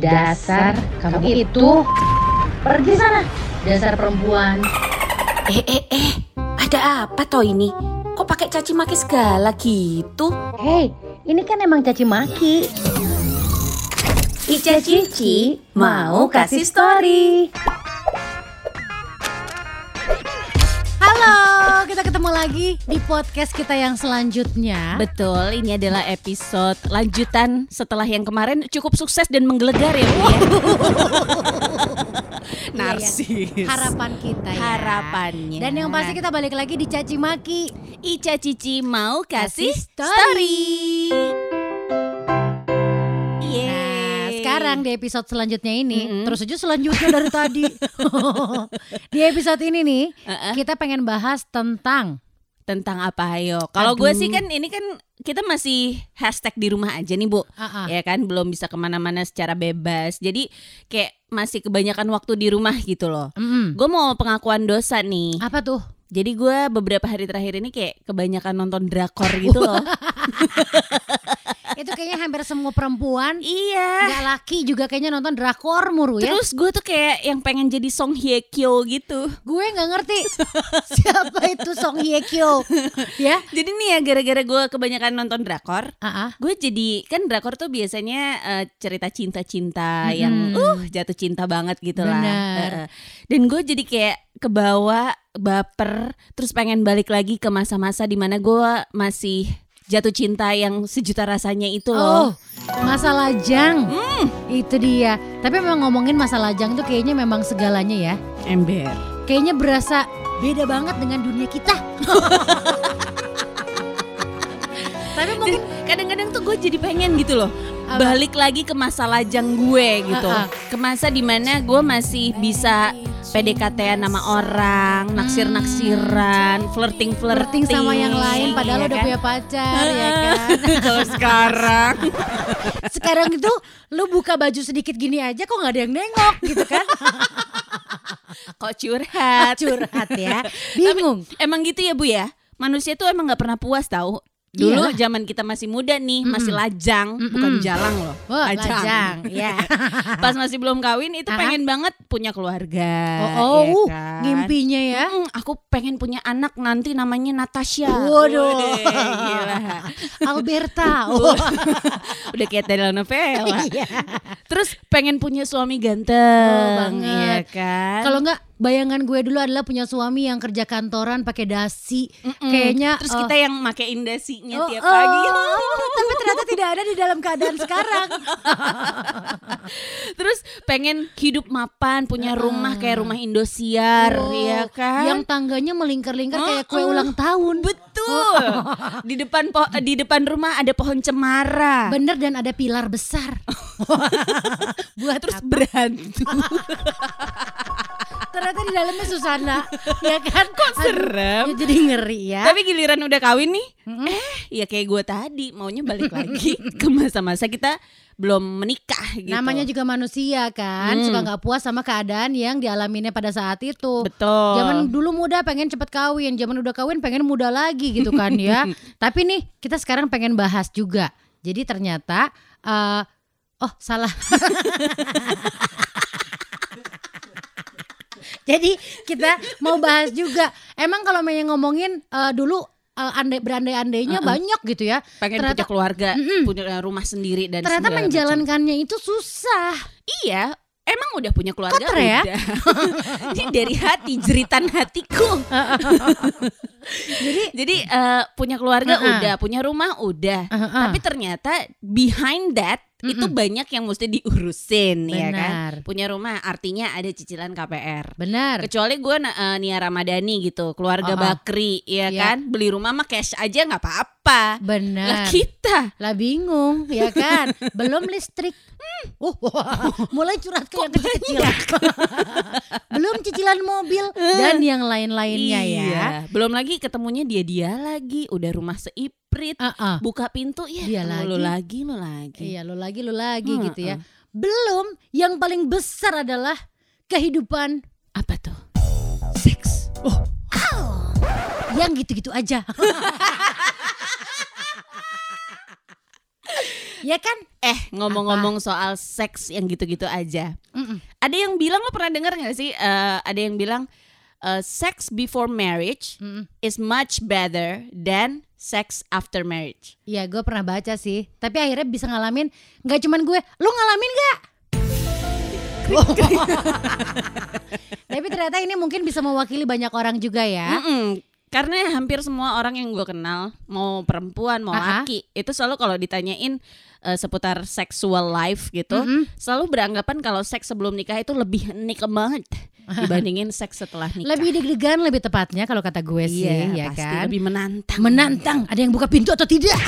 Dasar kamu itu pergi sana. Dasar perempuan. Eh eh eh, ada apa toh ini? Kok pakai caci maki segala gitu? Hei, ini kan emang caci maki. Ica Cici mau kasih story. Kita ketemu lagi di podcast kita yang selanjutnya. Betul, ini adalah episode lanjutan setelah yang kemarin cukup sukses dan menggelegar ya, Bu ya. Narsis. Harapan kita ya. Harapannya. Dan yang pasti kita balik lagi di caci maki. Ica Cici mau kasih Kasih story. story. Sekarang di episode selanjutnya ini, Mm-mm. terus aja selanjutnya dari tadi. di episode ini nih, Uh-uh. kita pengen bahas tentang tentang apa ayo? Kalau gue sih kan ini kan kita masih hashtag di rumah aja nih bu, ah. ya kan belum bisa ke mana-mana secara bebas. Jadi kayak masih kebanyakan waktu di rumah gitu loh. Mm-mm. Gue mau pengakuan dosa nih. apa tuh? Jadi gue beberapa hari terakhir ini kayak kebanyakan nonton drakor gitu loh. Itu kayaknya hampir semua perempuan iya. Gak laki juga kayaknya nonton drakor muru ya Terus gue tuh kayak yang pengen jadi Song Hye Kyo gitu. Gue nggak ngerti siapa itu Song Hye Kyo ya. Jadi nih ya gara-gara gue kebanyakan nonton drakor, Ah, ah. gue jadi kan drakor tuh biasanya eh, cerita cinta-cinta Mm-mm. yang uh jatuh cinta banget gitu lah. Benar. Heeh. Dan gue jadi kayak kebawa baper terus pengen balik lagi ke masa-masa di mana gue masih jatuh cinta yang sejuta rasanya itu Oh, loh. masa lajang. Itu dia. Tapi memang ngomongin masa lajang tuh kayaknya memang segalanya ya. Ember. Kayaknya berasa beda banget dengan dunia kita. Tapi mungkin Kadang-kadang gue jadi pengen gitu loh. Apa? Balik lagi ke masa lajang gue gitu. Ah, ah. Ke masa di mana gue masih bisa PDKT nama orang, naksir-naksiran, flirting-flirting flirting sama yang lain padahal iya udah kan? punya pacar ya kan. Kalau sekarang Sekarang itu lu buka baju sedikit gini aja kok nggak ada yang nengok gitu kan. kok curhat. Curhat ya. Bingung. Emang gitu ya Bu ya? Manusia tuh emang nggak pernah puas tahu. Dulu Iyalah. zaman kita masih muda nih, masih lajang, bukan Mm-mm. jalang loh. Wah, lajang. Ya. Pas masih belum kawin itu Ah. pengen banget punya keluarga. Oh, oh, ya uh, kan? ngimpinya ya. Mm, aku pengen punya anak nanti namanya Natasha. Waduh. Wede, gila. Alberta. Oh. Udah kayak telenovela. Iya. Terus pengen punya suami ganteng. Oh, banget. Iya kan? Kalau nggak bayangan gue dulu adalah punya suami yang kerja kantoran pakai dasi. Mm-mm. Kayaknya Terus eh, kita yang makein dasinya oh, tiap oh, pagi. tapi ternyata tidak ada di dalam keadaan sekarang. Terus pengen hidup mapan, punya Ah. rumah kayak rumah Indosiar, Oh, ya kan? Yang tangganya melingkar-lingkar kayak kue ulang tahun. Betul. di depan po- di depan rumah ada pohon cemara. Bener dan ada pilar besar. Buat Terus berantu. ternyata di dalamnya Susana, ya kan? Kok serem? Ya, jadi ngeri ya. Tapi giliran udah kawin nih, Mm-mm. eh ya kayak gue tadi maunya balik lagi ke masa-masa kita belum menikah gitu. Namanya juga manusia kan, Hmm. suka nggak puas sama keadaan yang dialaminya pada saat itu. betul. Zaman dulu muda pengen cepet kawin, zaman udah kawin pengen muda lagi gitu kan ya. Tapi nih kita sekarang pengen bahas juga. Jadi ternyata eh oh salah. Jadi kita mau bahas juga. Emang kalau yang ngomongin eh, dulu eh, andai berandai-andainya banyak gitu ya. pengen ternyata- punya keluarga, Mm-mm. punya rumah sendiri dan Ternyata segala macam. menjalankannya itu susah. Iya, emang udah punya keluarga Kotor ya? udah. Ini dari hati, jeritan hatiku. jadi jadi eh, punya keluarga Uh-uh. udah, punya rumah udah. Uh-uh. Tapi ternyata behind that itu banyak yang mesti diurusin ya kan. Benar. Punya rumah artinya ada cicilan KPR. Benar. Kecuali gue uh, Nia Ramadhani gitu, keluarga Uh-uh. Bakri ya Iya. kan. Beli rumah mah cash aja nggak apa-apa. Lah Benar. kita Lah bingung ya kan Belum listrik uh, Mulai curhat ke yang kecil-kecil Belum cicilan mobil Dan yang lain-lainnya ya Iya. Belum lagi ketemunya dia-dia lagi, udah rumah seiprit, Ah, ah. buka pintu ya Dia lu lagi. lagi, lu lagi. Iya lo lagi lo lagi Hmm, gitu ya Belum yang paling besar adalah Kehidupan Apa tuh? Seks. Oh, Yang gitu-gitu aja Ya kan? Eh ngomong-ngomong soal seks yang gitu-gitu aja. Mm-mm. Ada yang bilang lo pernah dengar nggak sih? Eh, ada yang bilang eh, sex before marriage Mm-mm. is much better than sex after marriage. Iya gue pernah baca sih Tapi akhirnya bisa ngalamin Gak cuman gue Lu ngalamin gak? Tapi ternyata ini mungkin bisa mewakili banyak orang juga ya Mm-mm. Karena hampir semua orang yang gue kenal, mau perempuan mau laki, itu selalu kalau ditanyain eh, seputar sexual life gitu, Mm-mm. selalu beranggapan kalau seks sebelum nikah itu lebih nikmat dibandingin seks setelah nikah. Lebih deg-degan lebih tepatnya kalau kata gue sih iya, ya pasti kan lebih menantang. Menantang Ada yang buka pintu atau tidak?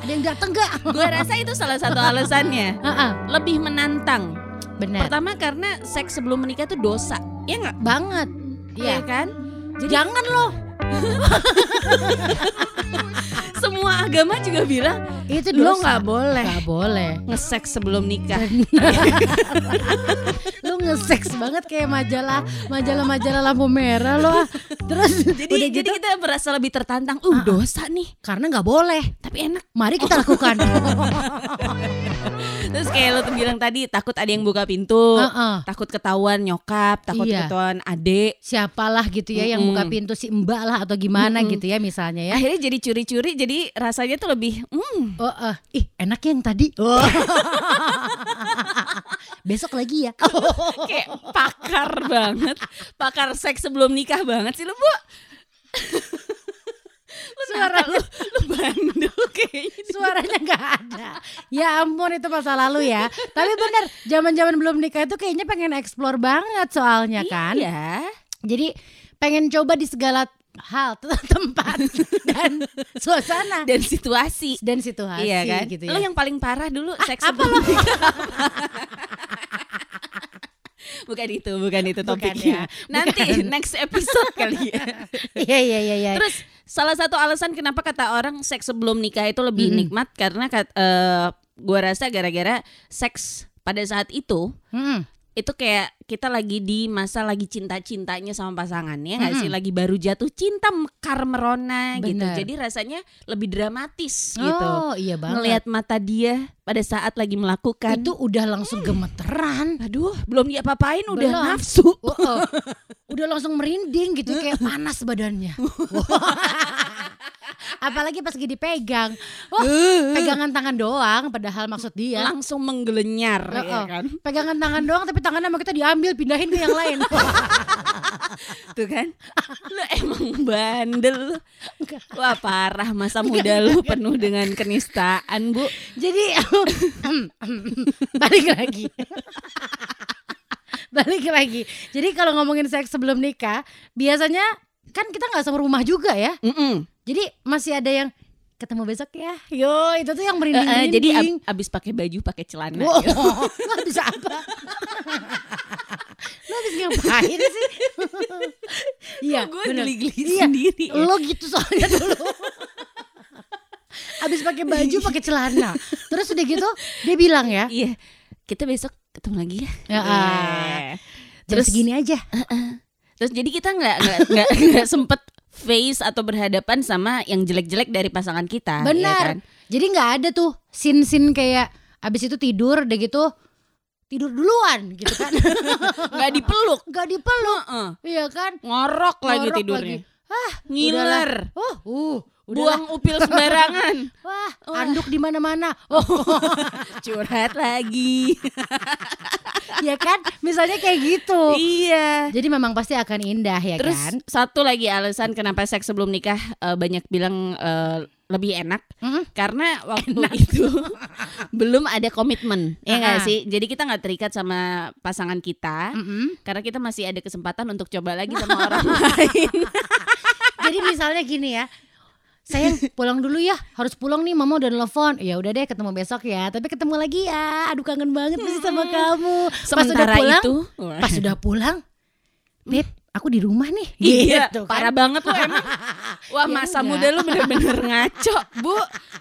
Ada yang datang gak? gue rasa itu salah satu alasannya. Lebih menantang. Benar Pertama karena seks sebelum menikah itu dosa, ya nggak? Banget Iya Iya kan? Jangan loh Semua agama juga bilang Itu lo dosa. nggak boleh Gak boleh. ngeseks sebelum nikah. lu nge-sex banget kayak majalah majalah majalah lampu merah lo ah. terus Jadi udah jadi gitu kita merasa lebih tertantang. Uh, dosa nih, karena nggak boleh tapi enak. mari kita lakukan Terus kayak lo tuh bilang tadi takut ada yang buka pintu, Heeh. takut ketahuan nyokap, takut Iya. ketahuan adik. siapalah gitu ya yang Mm-mm. buka pintu si mbak lah atau gimana Mm-mm. gitu ya misalnya ya Akhirnya jadi curi-curi, jadi rasanya tuh lebih, hmm, oh eh. ih enak yang tadi besok lagi ya kayak pakar banget, pakar seks sebelum nikah banget sih lo bu. Lu nakal, lu, lu bandel kayaknya. suaranya nggak ada ya ampun itu masa lalu ya tapi bener zaman zaman belum nikah itu kayaknya pengen explore banget soalnya kan Iya. jadi pengen coba di segala hal tempat dan suasana Dan situasi. dan situasi iya kan? gitu Lo ya. yang paling parah dulu seks sebelum nikah. Bukan itu, bukan itu Bukan topiknya. ya, Nanti bukan. next episode kali ya. Iya iya iya iya. Terus salah satu alasan kenapa kata orang seks sebelum nikah itu lebih Mm-mm. nikmat karena kat- eh, gua rasa gara-gara seks pada saat itu Mm-mm. Itu kayak kita lagi di masa lagi cinta-cintanya sama pasangannya nggak sih Mm-mm. lagi baru jatuh cinta mekar merona gitu Benar. jadi rasanya lebih dramatis gitu Oh iya banget. ngelihat mata dia pada saat lagi melakukan itu udah langsung gemeteran. aduh belum diapa-apain udah Belum. nafsu Oh, oh. udah langsung merinding gitu kayak panas badannya. Apalagi pas lagi dipegang. Wah, pegangan tangan doang padahal maksud dia. langsung menggelenyar Oh, ya kan Pegangan tangan doang tapi tangan sama kita diambil pindahin ke yang lain. tuh kan lu emang bandel wah parah masa muda lu penuh dengan kenistaan bu Jadi balik lagi. balik lagi. Jadi kalau ngomongin seks sebelum nikah, biasanya kan kita nggak rumah juga ya. Mm-mm. Jadi masih ada yang ketemu besok ya. Yo, itu tuh yang merinding eh, jadi ab- abis pakai baju pakai celana Wow, lo habis apa? lo habis ngapain sih? Iya, gue geli-geli Iya, sendiri ya. Lo gitu soalnya dulu. Habis pakai baju, pakai celana. Terus udah gitu, dia bilang ya, Iya, kita besok ketemu lagi ya. Ya, Eh, ah. Terus- segini aja. Terus jadi kita nggak nggak nggak sempet face atau berhadapan sama yang jelek-jelek dari pasangan kita. ya Benar. kan? Jadi nggak ada tuh sin-sin kayak abis itu tidur, udah gitu tidur duluan gitu kan. Nggak dipeluk. Nggak dipeluk, Heeh. iya kan? Ngorok lagi Ngorok tidurnya. Ah, Ngiler. Oh, uh, udah Buang upil sembarangan. Wah, Wah. anduk di mana-mana. Oh, Curhat lagi. ya kan? Misalnya kayak gitu. iya. Jadi memang pasti akan indah ya Terus kan? satu lagi alasan kenapa seks sebelum nikah eh, banyak bilang eh, lebih enak Mm-mm. karena waktu itu belum ada komitmen ya nggak Ah. sih jadi kita nggak terikat sama pasangan kita Mm-mm. karena kita masih ada kesempatan untuk coba lagi sama orang lain Jadi misalnya gini ya. Sayang pulang dulu ya Harus pulang nih mama udah nelfon. Ya udah deh ketemu besok ya. Tapi ketemu lagi ya. Aduh kangen banget masih sama kamu. Pas udah sementara pulang itu Pas udah pulang Beb aku di rumah nih. Iya Gitu kan. parah banget lo emang. Wah Ya masa enggak. muda lu bener-bener ngaco bu.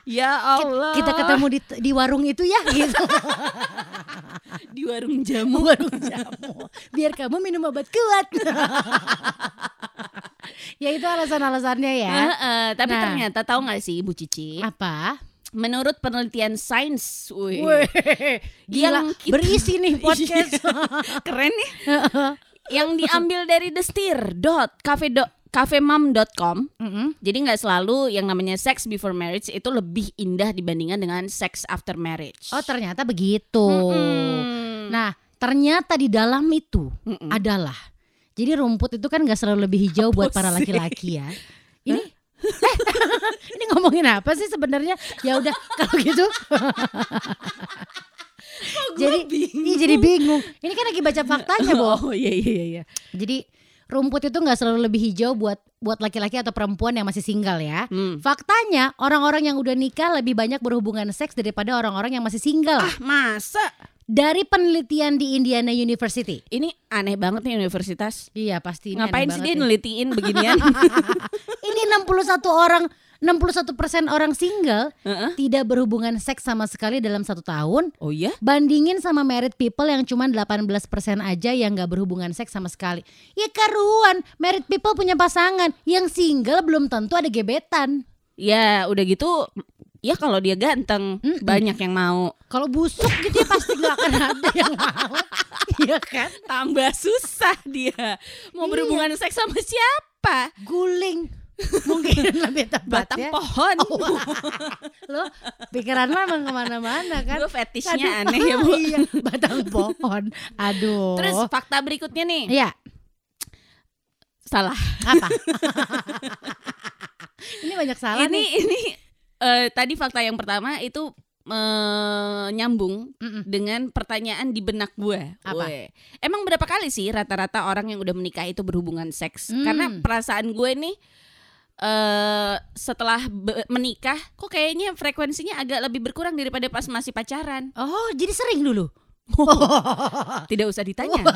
Ya Allah. Kita ketemu di, di warung itu ya gitu. Di warung jamu. Warung jamu. Biar kamu minum obat kuat ya itu alasan-alasannya ya Heeh, tapi Nah. ternyata tahu nggak sih Bu Cici apa menurut penelitian sains, wih, Yang kita- berisi nih podcast. keren nih. yang diambil dari thestir.cafe.cafemam.com. Mm-mm. Jadi nggak selalu yang namanya sex before marriage itu lebih indah dibandingkan dengan sex after marriage. Oh ternyata begitu. Mm-mm. Nah ternyata di dalam itu Mm-mm. adalah jadi rumput itu kan nggak selalu lebih hijau buat para Apa sih? laki-laki ya. Ini Eh, ini ngomongin apa sih sebenarnya? Ya udah kalau gitu. jadi iya, jadi bingung. Ini kan lagi baca faktanya, Bo. Oh iya iya iya. Jadi rumput itu nggak selalu lebih hijau buat buat laki-laki atau perempuan yang masih single ya. Hmm. Faktanya orang-orang yang udah nikah lebih banyak berhubungan seks daripada orang-orang yang masih single. Ah masa? Dari penelitian di Indiana University. Ini aneh banget nih universitas. Iya pasti. ini Ngapain sih dia nih. nelitihin beginian? Ini 61 orang 61 persen orang single Heeh. tidak berhubungan seks sama sekali dalam satu tahun. Oh iya? Bandingin sama married people yang cuma 18 persen aja yang gak berhubungan seks sama sekali. Ya karuan, married people punya pasangan. Yang single belum tentu ada gebetan. Ya udah gitu. Ya kalau dia ganteng Mm-mm. banyak yang mau. Kalau busuk gitu ya pasti gak akan ada yang mau. Iya kan? Tambah susah dia. Mau Iya. berhubungan seks sama siapa? Guling. Mungkin lebih tepat Batang ya. pohon. Lo pikiran lo emang ke mana-mana kan? Gue fetishnya Kadang- aneh ya bu. iya, batang pohon. Aduh. Terus fakta berikutnya nih. Iya, Salah. apa? ini banyak salah ini nih. ini eh, tadi fakta yang pertama itu eh, nyambung Mm-mm. dengan pertanyaan di benak gue. Apa? Emang berapa kali sih rata-rata orang yang udah menikah itu berhubungan seks? Hmm. Karena perasaan gue nih eh setelah menikah kok kayaknya frekuensinya agak lebih berkurang daripada pas masih pacaran. Oh, jadi sering dulu. Tidak usah ditanya.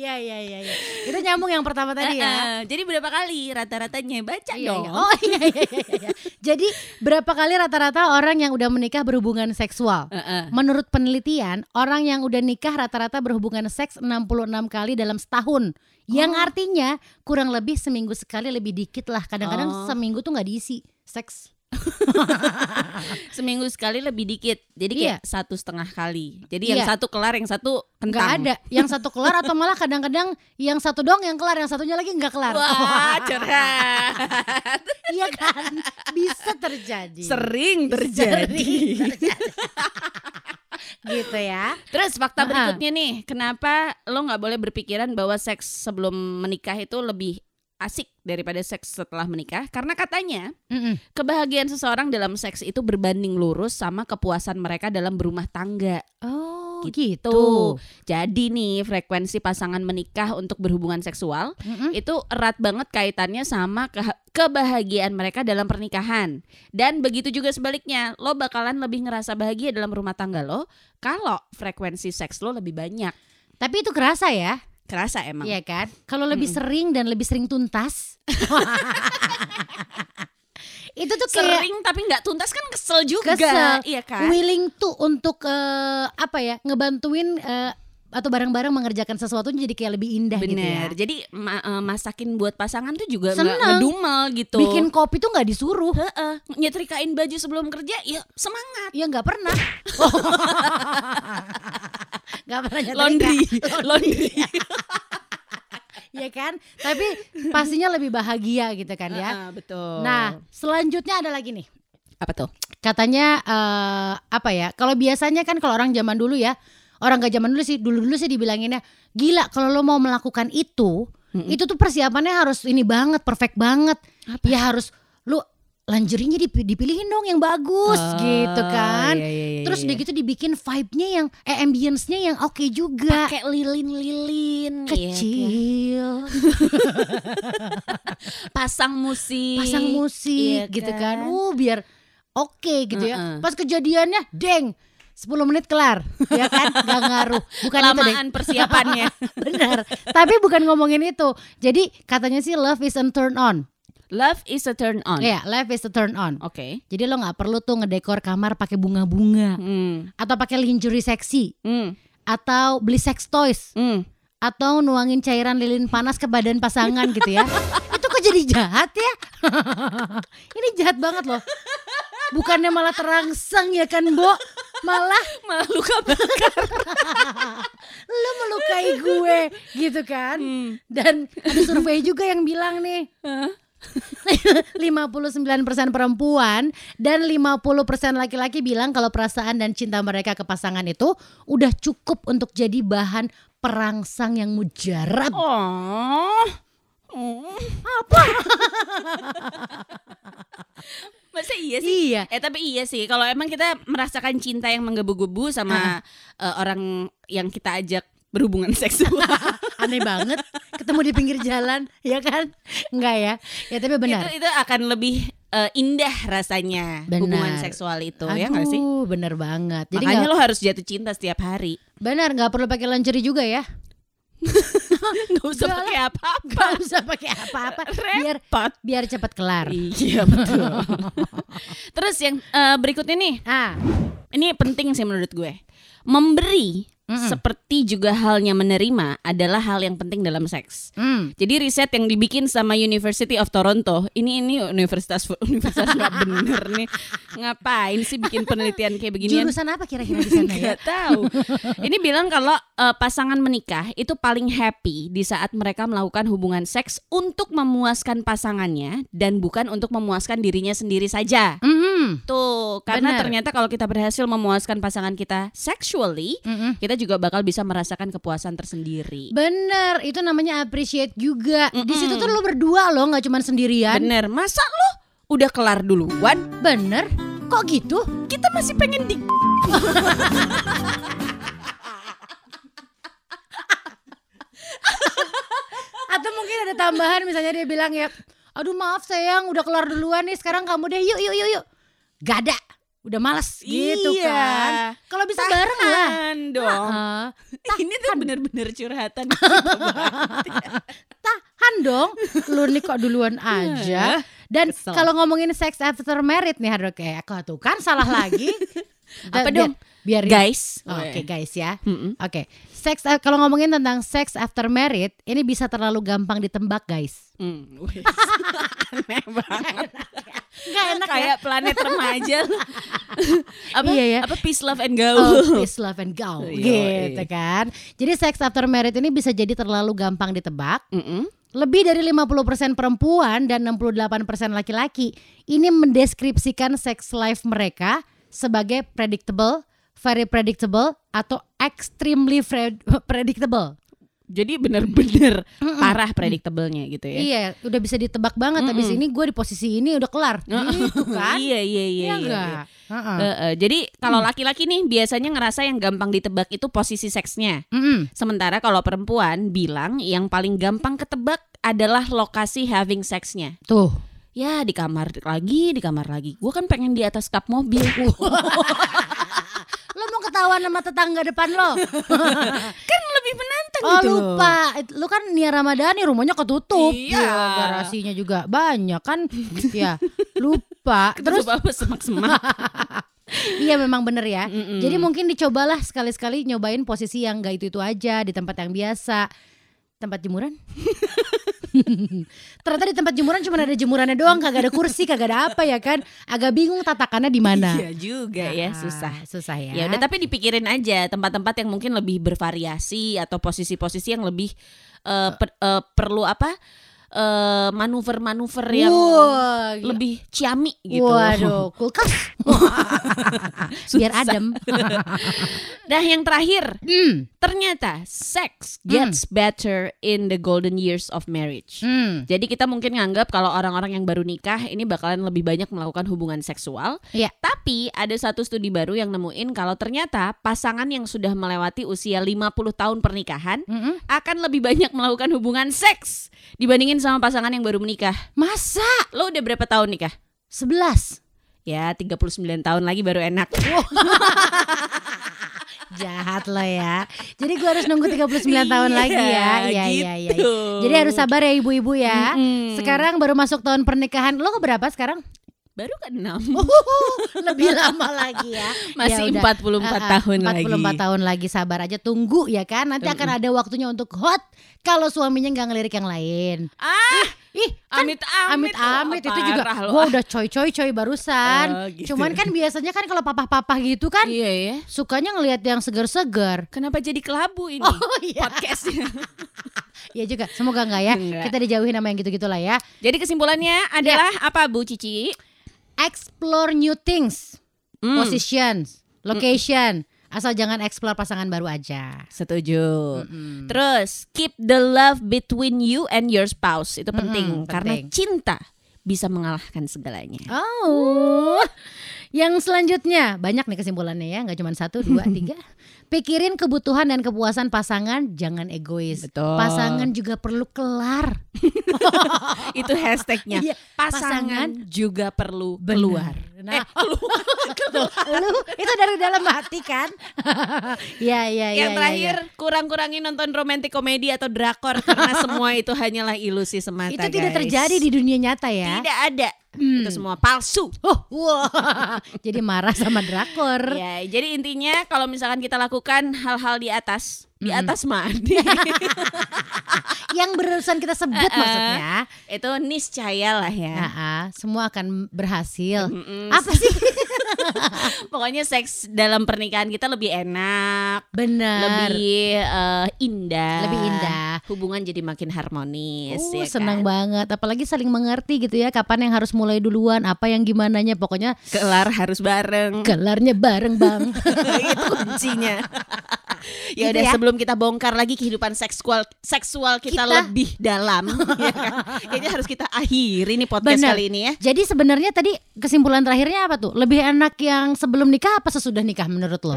Iya, iya, iya, iya. Itu nyambung yang pertama tadi ya. Jadi berapa kali rata-ratanya baca Iya, dong. iya. Oh iya, iya, iya, iya. Jadi berapa kali rata-rata orang yang udah menikah berhubungan seksual? Menurut penelitian, orang yang udah nikah rata-rata berhubungan seks 66 kali dalam setahun. Yang Oh. artinya kurang lebih seminggu sekali lebih dikit lah. Kadang-kadang Oh. seminggu tuh nggak diisi seks. Seminggu sekali lebih dikit. Jadi kayak satu setengah kali. Jadi yang Iya. satu kelar, yang satu Nggak kentang. ada. Yang satu kelar atau malah kadang-kadang yang satu dong yang kelar, yang satunya lagi nggak kelar. Wah, curhat. Iya kan? Bisa terjadi. Sering terjadi. Sering terjadi. gitu ya. Terus fakta berikutnya nih, kenapa lo nggak boleh berpikiran bahwa seks sebelum menikah itu lebih asik daripada seks setelah menikah? Karena katanya Mm-mm. kebahagiaan seseorang dalam seks itu berbanding lurus sama kepuasan mereka dalam berumah tangga. Oh Gitu. gitu. Jadi nih frekuensi pasangan menikah untuk berhubungan seksual Mm-mm. itu erat banget kaitannya sama keha- kebahagiaan mereka dalam pernikahan. Dan begitu juga sebaliknya, lo bakalan lebih ngerasa bahagia dalam rumah tangga lo kalau frekuensi seks lo lebih banyak. Tapi itu kerasa ya. Kerasa emang. Iya kan? Kalau lebih sering dan lebih sering tuntas. itu tuh kayak Sering tapi nggak tuntas kan kesel juga. Kesel. Iya kan? willing tuh untuk eh, apa ya ngebantuin eh, atau bareng-bareng mengerjakan sesuatu jadi kayak lebih indah gitu ya. Bener. Jadi ma- eh, masakin buat pasangan tuh juga nggak ngedumel gitu. Bikin kopi tuh nggak disuruh. Heeh. nyetrikain baju sebelum kerja ya semangat. Ya nggak pernah. Nggak pernah nyetrika. Laundry, laundry. ya kan? Tapi pastinya lebih bahagia gitu kan ya. Heeh, betul. Nah, selanjutnya ada lagi nih. apa tuh? Katanya eh, apa ya? Kalau biasanya kan kalau orang zaman dulu ya, orang gak zaman dulu sih, dulu-dulu sih dibilanginnya gila kalau lo mau melakukan itu, Mm-mm. itu tuh persiapannya harus ini banget, perfect banget. Apa? Ya harus dip- dipilihin dong yang bagus gitu kan. iya, iya, iya, Terus iya. udah gitu dibikin vibe-nya yang eh ambience-nya yang oke juga. pakai lilin-lilin iya, Kecil, pasang musik pasang musik Iya gitu kan? kan. Uh, biar oke gitu ya. Heeh. Pas kejadiannya, deng, 10 menit kelar, ya kan? Gak ngaruh. Bukan itu deh. lamaan persiapannya Benar. Tapi bukan ngomongin itu. Jadi katanya sih love is a turn on. Love is a turn on Iya, love is a turn on. oke Jadi lo nggak perlu tuh ngedekor kamar pakai bunga-bunga hmm. atau pakai lingerie seksi Hmm. atau beli sex toys Hmm. atau nuangin cairan lilin panas ke badan pasangan gitu ya. itu kok jadi jahat ya? Ini jahat banget loh. Bukannya malah terangsang ya kan, Bo? Malah Malah luka banget. lu melukai gue gitu kan. Hmm. Dan ada survei juga yang bilang nih. 59% perempuan dan 50% laki-laki bilang kalau perasaan dan cinta mereka ke pasangan itu udah cukup untuk jadi bahan perangsang yang mujarab. Oh. Oh. Apa? Masa iya sih? Iya. Eh tapi iya sih kalau emang kita merasakan cinta yang menggebu-gebu sama eh, orang yang kita ajak berhubungan seksual. Aneh banget ketemu di pinggir jalan, ya kan? Enggak ya? Ya tapi benar. itu itu akan lebih eh, indah rasanya Benar. hubungan seksual itu ya nggak sih? Aduh, bener banget. Jadi Makanya nggak- lo harus jatuh cinta setiap hari. benar nggak perlu pakai lingerie juga ya. Nggak usah pakai apa-apa. Nggak usah pakai apa-apa biar biar cepat kelar. Iya betul. Terus yang eh, berikutnya nih, Ah, ini penting sih menurut gue. Memberi Mm-mm. seperti juga halnya menerima adalah hal yang penting dalam seks. hmm. Jadi riset yang dibikin sama University of Toronto, ini ini universitas universitas nggak bener nih. Ngapain sih bikin penelitian kayak beginian? Jurusan apa kira-kira di sana ya? Gak tahu. Ini bilang kalau eh, pasangan menikah itu paling happy di saat mereka melakukan hubungan seks untuk memuaskan pasangannya dan bukan untuk memuaskan dirinya sendiri saja. Mhm. Tuh, karena Benar. ternyata kalau kita berhasil memuaskan pasangan kita sexually, Mhm. kita juga bakal bisa merasakan kepuasan tersendiri. Bener, itu namanya appreciate juga. Di Mm-mm. situ tuh lo berdua lo, nggak cuma sendirian. Bener, masa lo udah kelar duluan? Bener, kok gitu? Kita masih pengen di Atau mungkin ada tambahan, misalnya dia bilang ya, aduh maaf sayang, udah kelar duluan nih, sekarang kamu deh, yuk yuk yuk yuk. Gak ada, udah males gitu Iya. kan. Kalau bisa bareng lah. Tahan dong. Heeh. Ini tuh bener-bener curhatan. tahan dong lu nih kok duluan aja dan kalau ngomongin sex after married nih harus kayak aku tuh kan salah lagi Apa dong? biar Guys. Oh, oke guys ya Mm-mm. oke seks eh, kalau ngomongin tentang sex after married ini bisa terlalu gampang ditembak guys wes. Aneh banget. nggak enak ya Kayak planet remaja. apa? Iya ya. Apa peace love and Oh, gaul. peace, love and go gitu kan. Jadi sex after married ini bisa jadi terlalu gampang ditebak. Mm-mm. Lebih dari 50% perempuan dan 68% laki-laki ini mendeskripsikan sex life mereka sebagai predictable, very predictable atau extremely predictable. Jadi bener-bener parah predictable-nya gitu ya. Iya, udah bisa ditebak banget. Habis Mm-mm. ini gue di posisi ini udah kelar. Gitu kan? Iya iya iya. Iya iya, iya. Heeh. Eh, eh, jadi kalau laki-laki nih biasanya ngerasa yang gampang ditebak itu posisi seksnya. Mm-mm. Sementara kalau perempuan bilang yang paling gampang ketebak adalah lokasi having sexnya. Tuh. Ya di kamar lagi, di kamar lagi. Gue kan pengen di atas kap mobil. Ketahuan sama tetangga depan lo? kan lebih menantang Oh gitu loh. lupa, lu kan Nia Ramadhani rumahnya ketutup, Iya. Ya, garasinya juga banyak kan, ya lupa. Terus apa semak-semak. iya memang bener ya. Mm-mm. Jadi mungkin dicobalah sekali-sekali nyobain posisi yang gak itu itu aja di tempat yang biasa, tempat jemuran. Ternyata di tempat jemuran cuma ada jemurannya doang, kagak ada kursi, kagak ada apa ya kan? Agak bingung tatakannya di mana. Iya juga ya Ah, susah. susah ya. Ya udah tapi dipikirin aja tempat-tempat yang mungkin lebih bervariasi atau posisi-posisi yang lebih eh, per- eh, perlu apa? Eh, manuver-manuver yang Wah, gila. lebih ciami gitu. Waduh, kulkas. Biar adem. Nah, yang terakhir, Hmm. ternyata sex gets better in the golden years of marriage. Hmm. Jadi kita mungkin nganggap kalau orang-orang yang baru nikah ini bakalan lebih banyak melakukan hubungan seksual. Iya. Tapi ada satu studi baru yang nemuin kalau ternyata pasangan yang sudah melewati usia 50 tahun pernikahan Mm-mm. akan lebih banyak melakukan hubungan seks dibandingin sama pasangan yang baru menikah. Masa? Lo udah berapa tahun nikah? 11 Ya 39 tahun lagi baru enak. Jahat lo ya Jadi gue harus nunggu 39 tahun lagi ya Iya iya iya gitu. Jadi harus sabar ya ibu-ibu ya Mm-mm. Sekarang baru masuk tahun pernikahan Lo ke berapa sekarang? Baru kan 6. Lebih lama lagi ya Masih Ya. 44 Ah, ah, tahun lagi. 44 tahun lagi sabar aja Tunggu ya kan Nanti akan ada waktunya untuk hot Kalau suaminya nggak ngelirik yang lain Ah, Ih, kan Amit amit amit-amit itu juga gua udah coy-coy coy barusan. Oh, gitu. Cuman kan biasanya kan kalau papa-papa gitu kan Iya ya. sukanya ngelihat yang seger-seger. Kenapa jadi kelabu ini Oh iya. podcastnya? Iya juga. Semoga enggak ya. Enggak. Kita dijauhin sama yang gitu-gitulah ya. jadi kesimpulannya adalah apa Bu Cici? Explore new things, Hmm, positions, location. Asal jangan explore pasangan baru aja. setuju. Mm-mm. Terus keep the love between you and your spouse itu penting Mm-mm, karena penting. cinta bisa mengalahkan segalanya. Oh, yang selanjutnya banyak nih kesimpulannya ya, nggak cuma satu, dua, tiga. Pikirin kebutuhan dan kepuasan pasangan, jangan egois. Betul. Pasangan juga perlu kelar. itu hashtagnya. Iya, pasangan, juga perlu keluar. Nah, Eh, keluar. lu itu dari dalam hati kan? Iya, iya, iya. Yang iya, terakhir kurang-kurangin nonton romantic komedi atau drakor karena semua itu hanyalah ilusi semata. Itu tidak guys. terjadi di dunia nyata ya. Tidak ada. Hmm. Itu semua palsu. Oh, wah. Jadi marah sama drakor. Ya, jadi intinya kalau misalkan kita lakukan hal-hal di atas, di atas mandi, Yang berurusan kita sebut eh. maksudnya. itu niscaya lah ya. Nah, ah, semua akan berhasil. Mm-mm. Apa sih? Pokoknya seks dalam pernikahan kita lebih enak, Benar. lebih eh, indah, Lebih indah. Hubungan jadi makin harmonis. Oh, ya senang kan? banget. Apalagi saling mengerti gitu ya. Kapan yang harus mulai duluan, apa yang gimananya. Pokoknya Kelar harus bareng. kelarnya bareng bang. itu kuncinya. ya Gitu udah ya. sebelum kita bongkar lagi kehidupan seksual seksual kita, Kita- lebih dalam, ya kan? kayaknya harus kita akhiri nih podcast Benar. kali ini ya. Jadi sebenarnya tadi kesimpulan terakhirnya apa tuh? Lebih enak yang sebelum nikah apa sesudah nikah menurut lo?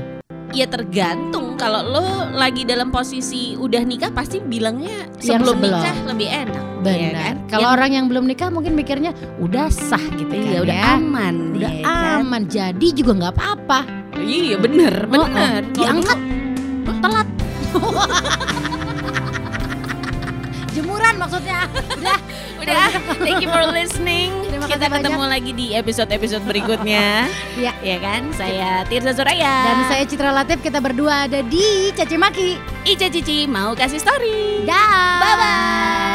Ya tergantung kalau lo lagi dalam posisi udah nikah pasti bilangnya Yang sebelum sebelum. nikah lebih enak. Benar. ya kan? Kalau Yang- orang yang belum nikah mungkin mikirnya udah sah gitu kan iya udah ya. aman, Udah ya kan? aman. Jadi juga nggak apa-apa. Iya bener, Oh, oh. bener. Diangkat. Telat. Jemuran maksudnya. Udah. Udah, thank you for listening. Terima Kita kasih ketemu lagi di episode-episode berikutnya. Iya. Ya kan? Saya Tirza Suraya. Dan saya Citra Latif kita berdua ada di Caci Maki. Ica Cici mau kasih story. Dah. Bye-bye.